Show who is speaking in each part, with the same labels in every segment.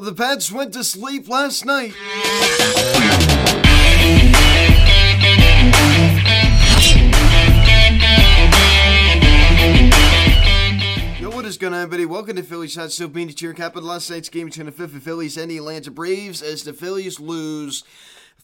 Speaker 1: The Pats went to sleep last night. Yo, what is going on, everybody? Welcome to Phillies Hot Stove Beanie Cheer Cap last night's game between the 5th and Phillies and the Atlanta Braves as the Phillies lose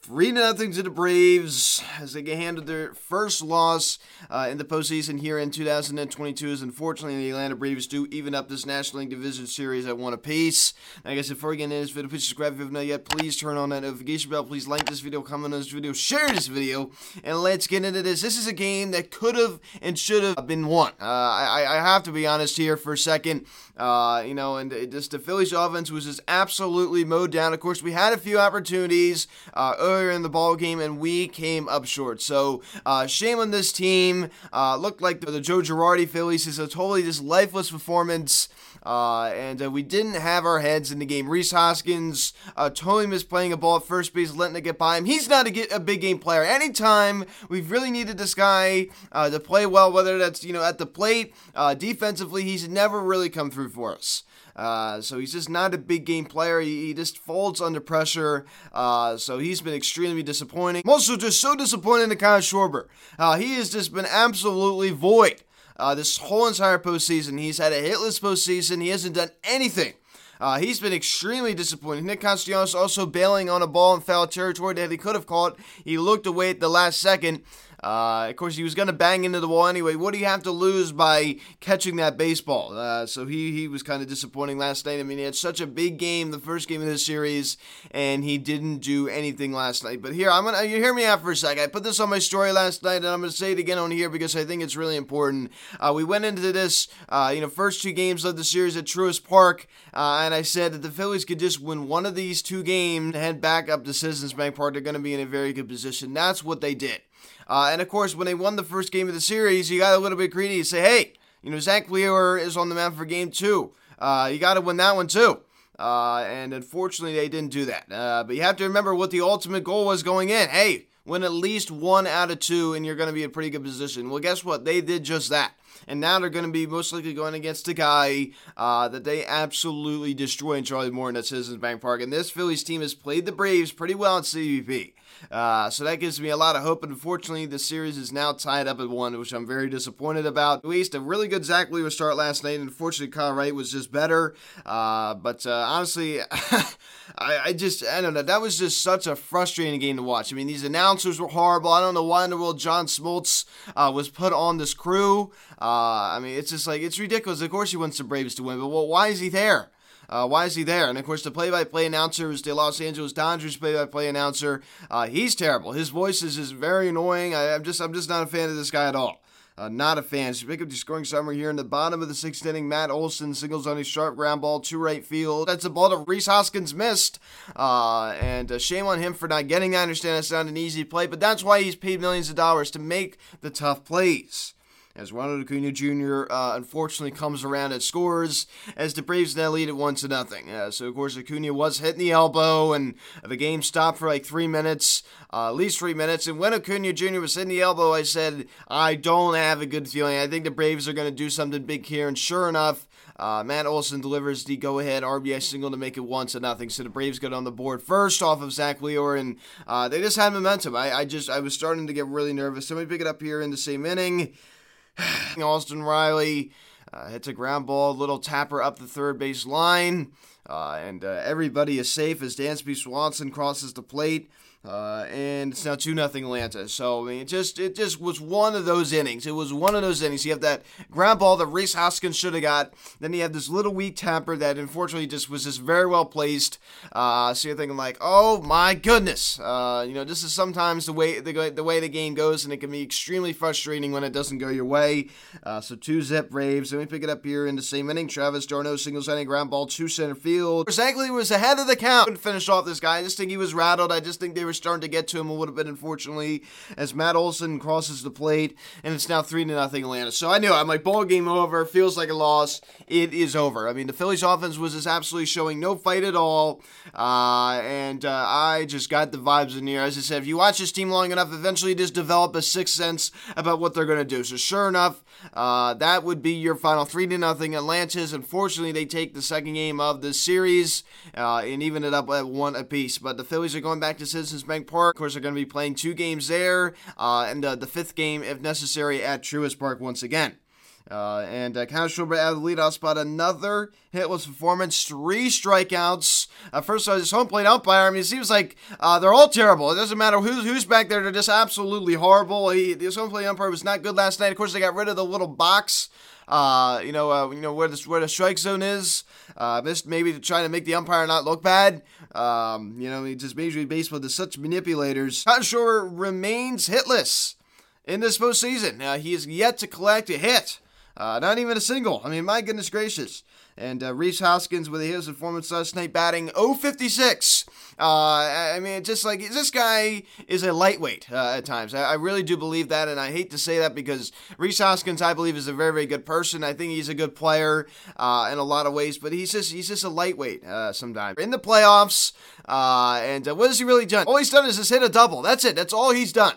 Speaker 1: 3 0 to the Braves as they get handed their first loss uh, in the postseason here in 2022. As unfortunately, the Atlanta Braves do even up this National League Division Series at one apiece. I guess before we get into this video, please subscribe if you have not yet. Please turn on that notification bell. Please like this video, comment on this video, share this video, and let's get into this. This is a game that could have and should have been won. Uh, I, I have to be honest here for a second. Uh, you know, and just the Phillies offense was just absolutely mowed down. Of course, we had a few opportunities uh, earlier in the ball game, and we came up short. So, uh, shame on this team. Uh, looked like the, the Joe Girardi Phillies is a totally just lifeless performance. Uh, and uh, we didn't have our heads in the game. Rhys Hoskins uh, totally missed playing a ball at first base, letting it get by him. He's not a, get, a big game player. Anytime we've really needed this guy uh, to play well, whether that's you know at the plate, uh, defensively, he's never really come through for us. Uh, so he's just not a big game player. He, he just folds under pressure. Uh, so he's been extremely disappointing. I'm also just so disappointed in Kyle Schwarber. Uh, he has just been absolutely void. Uh, this whole entire postseason, he's had a hitless postseason. He hasn't done anything. Uh, he's been extremely disappointing. Nick Castellanos also bailing on a ball in foul territory that he could have caught. He looked away at the last second. Uh, of course, he was going to bang into the wall anyway. What do you have to lose by catching that baseball? Uh, so he, he was kind of disappointing last night. I mean, he had such a big game, the first game of this series, and he didn't do anything last night. But here, I'm gonna you hear me out for a sec. I put this on my story last night, and I'm gonna say it again on here because I think it's really important. Uh, we went into this, uh, you know, first two games of the series at Truist Park, uh, and I said that the Phillies could just win one of these two games, head back up to Citizens Bank Park. They're going to be in a very good position. That's what they did. Uh, and of course, when they won the first game of the series, you got a little bit greedy. You say, hey, you know, Zack Wheeler is on the mound for game two. Uh, you got to win that one too. Uh, and unfortunately, they didn't do that. Uh, but you have to remember what the ultimate goal was going in. Hey, win at least one out of two, and you're going to be in a pretty good position. Well, guess what? They did just that. And now they're going to be most likely going against a guy uh, that they absolutely destroy in Charlie Morton at Citizens Bank Park. And this Phillies team has played the Braves pretty well in CBP. Uh, so that gives me a lot of hope. Unfortunately, the series is now tied up at one, which I'm very disappointed about. At least a really good Zack Wheeler start last night. and Unfortunately, Kyle Wright was just better. Uh, but uh, honestly, I, I, just, I don't know. That was just such a frustrating game to watch. I mean, these announcers were horrible. I don't know why in the world John Smoltz uh, was put on this crew. Uh, I mean, it's just like, it's ridiculous. Of course, he wants the Braves to win, but well, why is he there? Uh, why is he there? And of course, the play-by-play announcer is the Los Angeles Dodgers play-by-play announcer. Uh, he's terrible. His voice is just very annoying. I, am just, I'm just not a fan of this guy at all. Uh, not a fan. So pick up the scoring summary here in the bottom of the sixth inning. Matt Olson singles on a sharp ground ball to right field. That's a ball that Rhys Hoskins missed. Uh, and uh, shame on him for not getting. I understand it's not an easy play, but that's why he's paid millions of dollars to make the tough plays as Ronald Acuna Jr. Uh, unfortunately comes around and scores as the Braves now lead it one to nothing. Uh, so of course Acuna was hitting the elbow, and the game stopped for like three minutes, uh, at least three minutes. And when Acuna Jr. was hitting the elbow, I said I don't have a good feeling. I think the Braves are going to do something big here, and sure enough. Uh, Matt Olson delivers the go-ahead RBI single to make it one to nothing. So the Braves get on the board first off of Zack Wheeler, and uh, they just had momentum. I, I just I was starting to get really nervous. So let me pick it up here in the same inning. Austin Riley uh, hits a ground ball, little tapper up the third base line, uh, and uh, everybody is safe as Dansby Swanson crosses the plate. Uh, and it's now two nothing Atlanta. So I mean, it just it just was one of those innings. It was one of those innings. You have that ground ball that Rhys Hoskins should have got. Then you have this little weak tapper that unfortunately just was just very well placed. Uh, so you're thinking like, oh my goodness. Uh, you know, this is sometimes the way the, the way the game goes, and it can be extremely frustrating when it doesn't go your way. Uh, so two zip Braves. Let me pick it up here in the same inning. Travis d'Arnaud singles inning ground ball to center field. Shankly was ahead of the count. Couldn't finish off this guy. I just think he was rattled. I just think they were starting to get to him a little bit, unfortunately, as Matt Olson crosses the plate, and it's now 3 to nothing Atlanta. So I knew I'm like, ball game over, feels like a loss. It is over. I mean, the Phillies offense was just absolutely showing no fight at all, uh, and uh, I just got the vibes in here. As I said, if you watch this team long enough, eventually you just develop a sixth sense about what they're going to do. So sure enough, uh, that would be your final 3 to nothing Atlantis. Unfortunately, they take the second game of the series uh, and even it up at one apiece. But the Phillies are going back to Citizens Bank Park. Of course, they're going to be playing two games there, uh, and uh, the fifth game, if necessary, at Truist Park once again. Uh, and uh, Kyle Schwarber out the leadoff spot, another hitless performance, three strikeouts. Uh, first, uh, his home plate umpire. I mean, it seems like uh, they're all terrible. It doesn't matter who's who's back there; they're just absolutely horrible. He, home plate umpire was not good last night. Of course, they got rid of the little box. Uh, you know, uh, you know where the where the strike zone is. Uh, just maybe to try to make the umpire not look bad. Um, you know, just Major League Baseball is such manipulators. Schwarber remains hitless in this postseason. Uh, he is yet to collect a hit. Uh, not even a single. I mean, my goodness gracious. And uh, Rhys Hoskins with his performance last night, batting 056. Uh, I mean, just like this guy is a lightweight uh, at times. I, I, really do believe that, and I hate to say that because Rhys Hoskins, I believe, is a very, very good person. I think he's a good player uh, in a lot of ways, but he's just he's just a lightweight uh, sometimes. In the playoffs, uh, and what has he really done? All he's done is just hit a double. That's it. That's all he's done.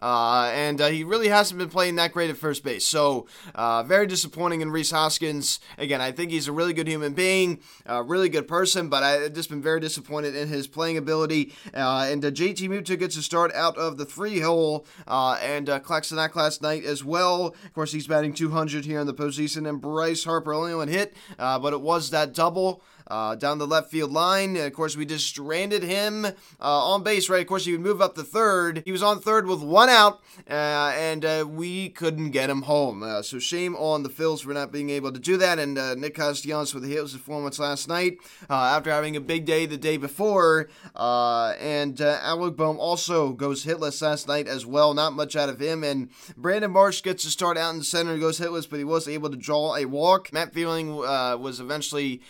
Speaker 1: Uh, and uh, he really hasn't been playing that great at first base. So, uh, very disappointing in Rhys Hoskins. Again, I think he's a really good human being, a really good person, but I've just been very disappointed in his playing ability. Uh, and uh, JT Realmuto gets a start out of the three hole, uh, and uh, that last night as well. Of course, he's batting 200 here in the postseason, and Bryce Harper only one hit, but it was that double uh, down the left field line. And of course, we just stranded him uh, on base, right? Of course, he would move up to third. He was on third with one out, uh, and uh, we couldn't get him home. Uh, so shame on the Phils for not being able to do that. And uh, Nick Castellanos with the Hills performance last night after having a big day the day before. and Alec Bohm also goes hitless last night as well. Not much out of him. And Brandon Marsh gets to start out in the center goes hitless, but he was able to draw a walk. Matt Vierling was eventually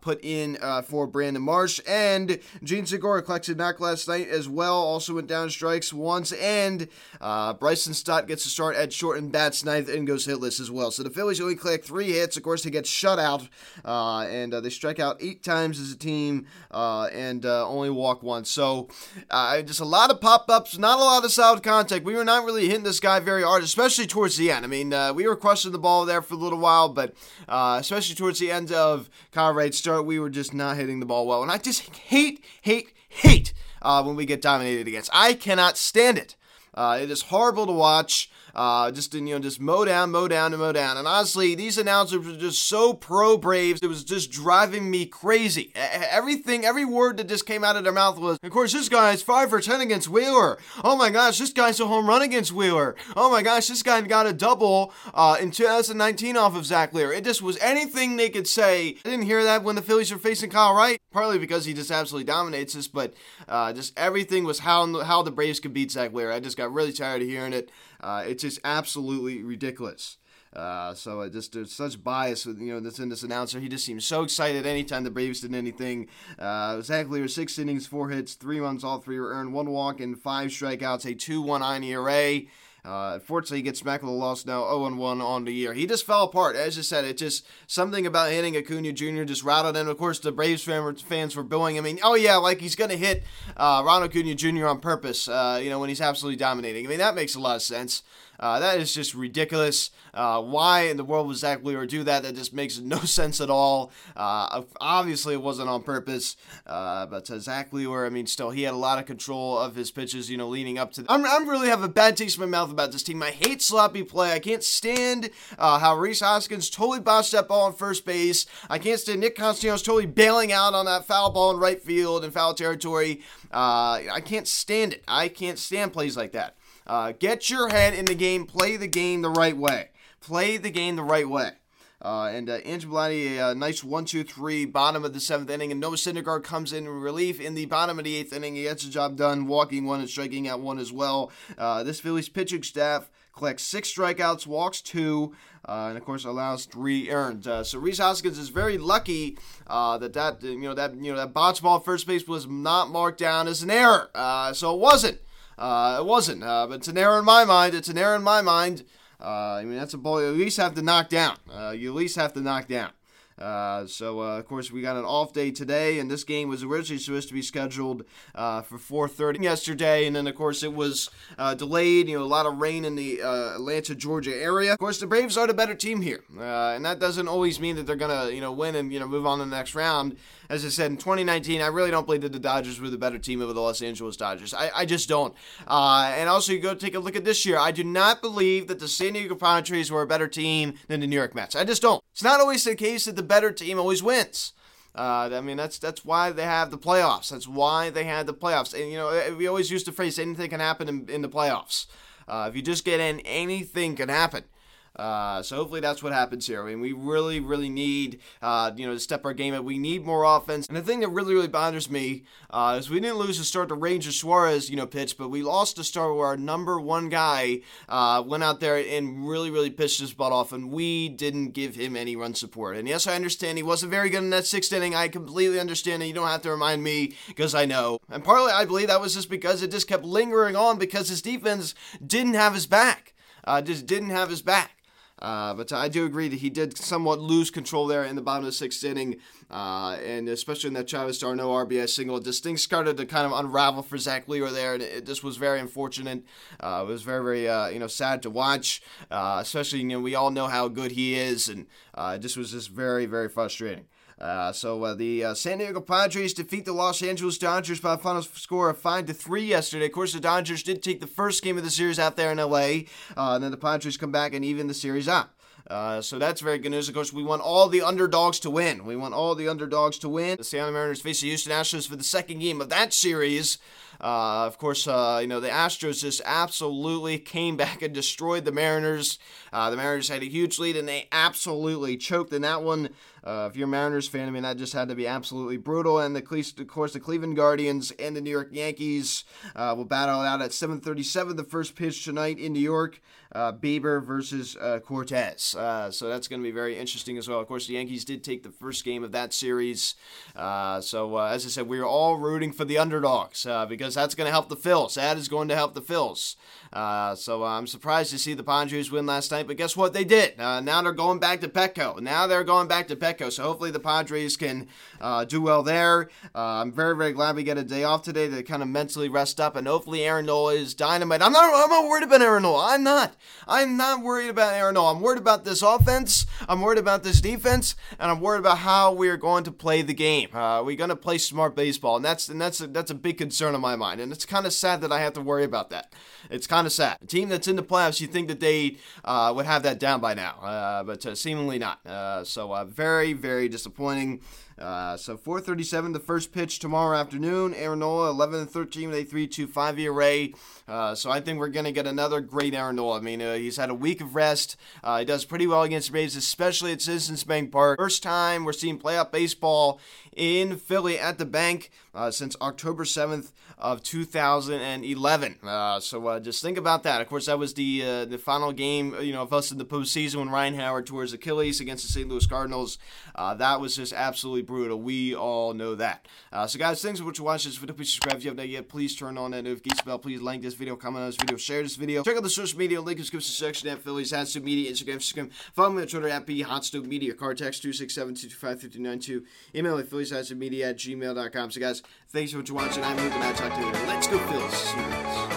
Speaker 1: put in uh, for Brandon Marsh. And Jean Segura collected knock last night as well. Also went down strikes once. And uh, Bryson Stott gets a start at short and bats ninth and goes hitless as well. So the Phillies only collect three hits. Of course, they get shut out. Uh, and uh, they strike out eight times as a team uh, and uh, only walk once. So just a lot of pop ups, not a lot of solid contact. We were not really hitting this guy very hard, especially towards the end. I mean, we were crushing the ball there for a little while, but especially towards the end of Kyle Wright's start, we were just not hitting the ball well. And I just hate, hate, hate uh, when we get dominated against. I cannot stand it. Uh, it is horrible to watch. Uh, just you know, just mow down, mow down, and mow down. And honestly, these announcers were just so pro Braves. It was just driving me crazy. Everything, every word that just came out of their mouth was, of course, this guy's five for ten against Wheeler. Oh my gosh, this guy's a home run against Wheeler. Oh my gosh, this guy got a double uh, in 2019 off of Zack Wheeler. It just was anything they could say. I didn't hear that when the Phillies were facing Kyle Wright, partly because he just absolutely dominates us, but uh, just everything was how how the Braves could beat Zack Wheeler. I just got really tired of hearing it. Uh, it's just absolutely ridiculous. Uh, so it just there's such bias with you know that's in this announcer. He just seems so excited anytime the Braves did anything. Uh, exactly, six innings, four hits, three runs, all three were earned, one walk and five strikeouts, a two-one ERA. Uh, unfortunately, he gets smacked with a loss now, 0 1 on the year. He just fell apart. As I said, it just something about hitting Acuna Jr. just rattled him. Of course, the Braves fans were booing. I mean, oh yeah, like he's going to hit uh, Ronald Acuna Jr. on purpose, uh, you know, when he's absolutely dominating. I mean, that makes a lot of sense. Uh, that is just ridiculous. Uh, why in the world would Zack Wheeler do that? That just makes no sense at all. Uh, obviously, it wasn't on purpose. Uh, but uh, Zack Wheeler, I mean, still, he had a lot of control of his pitches, you know, leading up to. The- I'm, I'm really have a bad taste in my mouth about this team. I hate sloppy play. I can't stand uh, how Rhys Hoskins totally botched that ball on first base. I can't stand Nick Castellanos totally bailing out on that foul ball in right field and foul territory. I can't stand it. I can't stand plays like that. Uh, get your head in the game. Play the game the right way. Play the game the right way. Uh, and uh, Angiolati, a uh, nice one, two, three, bottom of the seventh inning, and Noah Syndergaard comes in relief in the bottom of the eighth inning. He gets the job done, walking one and striking out one as well. Uh, this Phillies pitching staff collects six strikeouts, walks two, uh, and of course allows three earned. Uh, so Rhys Hoskins is very lucky uh, that that you know that you know that botch ball first base was not marked down as an error. Uh, so it wasn't. Uh, it wasn't, uh, but it's an error in my mind. It's an error in my mind. Uh, I mean, that's a ball you at least have to knock down. Uh, you at least have to knock down. Uh, so uh, of course we got an off day today, and this game was originally supposed to be scheduled uh, for 4:30 yesterday, and then of course it was uh, delayed. You know, a lot of rain in the uh, Atlanta, Georgia area. Of course, the Braves are the better team here, uh, and that doesn't always mean that they're gonna you know win and you know move on to the next round. as I said, in 2019, I really don't believe that the Dodgers were the better team over the Los Angeles Dodgers. I, I just don't. And also, you go take a look at this year. I do not believe that the San Diego Padres were a better team than the New York Mets. I just don't. It's not always the case that the better team always wins. Uh, I mean, that's that's why they have the playoffs. That's why they had the playoffs. And you know, eh, we always use the phrase "anything can happen in, in the playoffs." Uh, if you just get in, anything can happen. Uh, so hopefully that's what happens here. I mean, we really, really need, uh, you know, to step our game up. We need more offense. And the thing that really, really bothers me uh, is we didn't lose to start the Ranger Suarez, you know, pitch, but we lost to start where our number one guy uh, went out there and really, really pitched his butt off, and we didn't give him any run support. And yes, I understand he wasn't very good in that sixth inning. I completely understand, and you don't have to remind me because I know. And partly, I believe that was just because it just kept lingering on because his defense didn't have his back. Uh, just didn't have his back. Uh, but I do agree that he did somewhat lose control there in the bottom of the sixth inning, uh, and especially in that Travis d'Arnaud RBI single. Just things started to kind of unravel for Zack Wheeler there, and it just was very unfortunate. Uh, it was very, very uh, you know sad to watch, uh, especially you know we all know how good he is, and just was just very, very frustrating. Uh, so uh, the uh, San Diego Padres defeat the Los Angeles Dodgers by a final score of five to three yesterday. Of course, the Dodgers did take the first game of the series out there in LA, uh, and then the Padres come back and even the series up. Uh, so that's very good news. Of course, we want all the underdogs to win. We want all the underdogs to win. The Seattle Mariners face the Houston Astros for the second game of that series. Uh, of course, uh, you know, the Astros just absolutely came back and destroyed the Mariners. Uh, the Mariners had a huge lead and they absolutely choked in that one. Uh, if you're a Mariners fan, I mean, that just had to be absolutely brutal. And the, of course, the Cleveland Guardians and the New York Yankees uh, will battle it out at 7:37, the first pitch tonight in New York. Uh, Bieber versus uh, Cortes. Uh, so that's going to be very interesting as well. Of course, the Yankees did take the first game of that series. Uh, so as I said, we are all rooting for the underdogs because that's going to help the Phils. That is going to help the Phils. so I'm surprised to see the Padres win last night, but guess what? They did. now they're going back to Petco. Now they're going back to Petco. So hopefully the Padres can uh, do well there. Uh, I'm very, very glad we get a day off today to kind of mentally rest up, and hopefully Aaron Nola is dynamite. I'm not, I'm not worried about Aaron Nola. I'm not. I'm not worried about Aaron Nola. I'm worried about this offense. I'm worried about this defense, and I'm worried about how we are going to play the game. Uh, we're going to play smart baseball, and that's and that's a, that's a big concern of my mind. And it's kind of sad that I have to worry about that. It's kind of sad. A team that's in the playoffs, you think that they uh, would have that down by now, uh, but uh, seemingly not. So very very, very disappointing. Uh, so 437, the first pitch tomorrow afternoon. Aaron Nola, 11 13 with a 3.25 ERA. Uh, so I think we're going to get another great Aaron Nola. I mean, uh, he's had a week of rest. Uh, he does pretty well against the Braves, especially at Citizens Bank Park. First time we're seeing playoff baseball in Philly at the bank uh, since October 7th of 2011. Uh, so just think about that. Of course, that was the the final game, you know, of us in the postseason when Ryan Howard tore his Achilles against the St. Louis Cardinals. That was just absolutely brutal. We all know that. Uh, so, guys, thanks for watching this video. Please subscribe if you haven't yet. Please turn on that notification bell. Please like this video, comment on this video, share this video. Check out the social media link in the description section at Phillies Hot Stove Media, Instagram, Instagram. Follow me on Twitter at B Hot Stove Media. Card text 267 225 5292. Email at Phillies Media at gmail.com. So, guys, thanks for watching. I'm moving. I'll talk to you later. Let's go, Phillies.